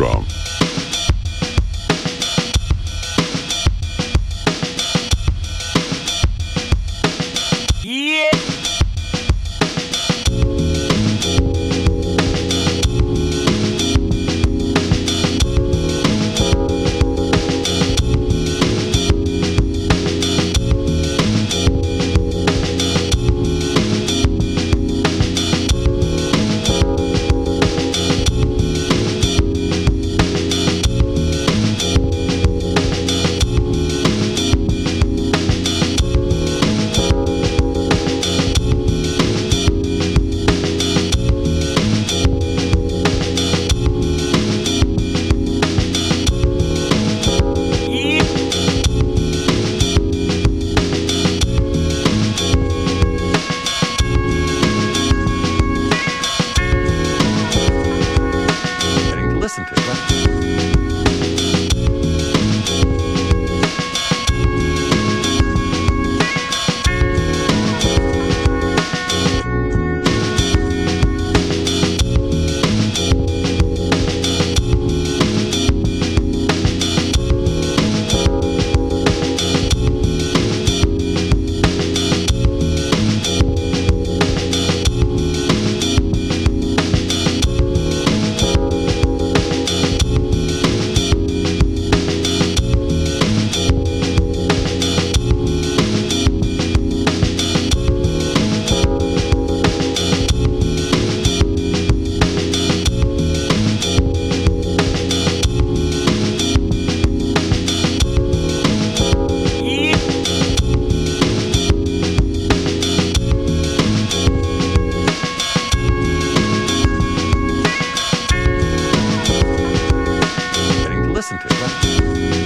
drum. Yeah. Listen to it. listen to.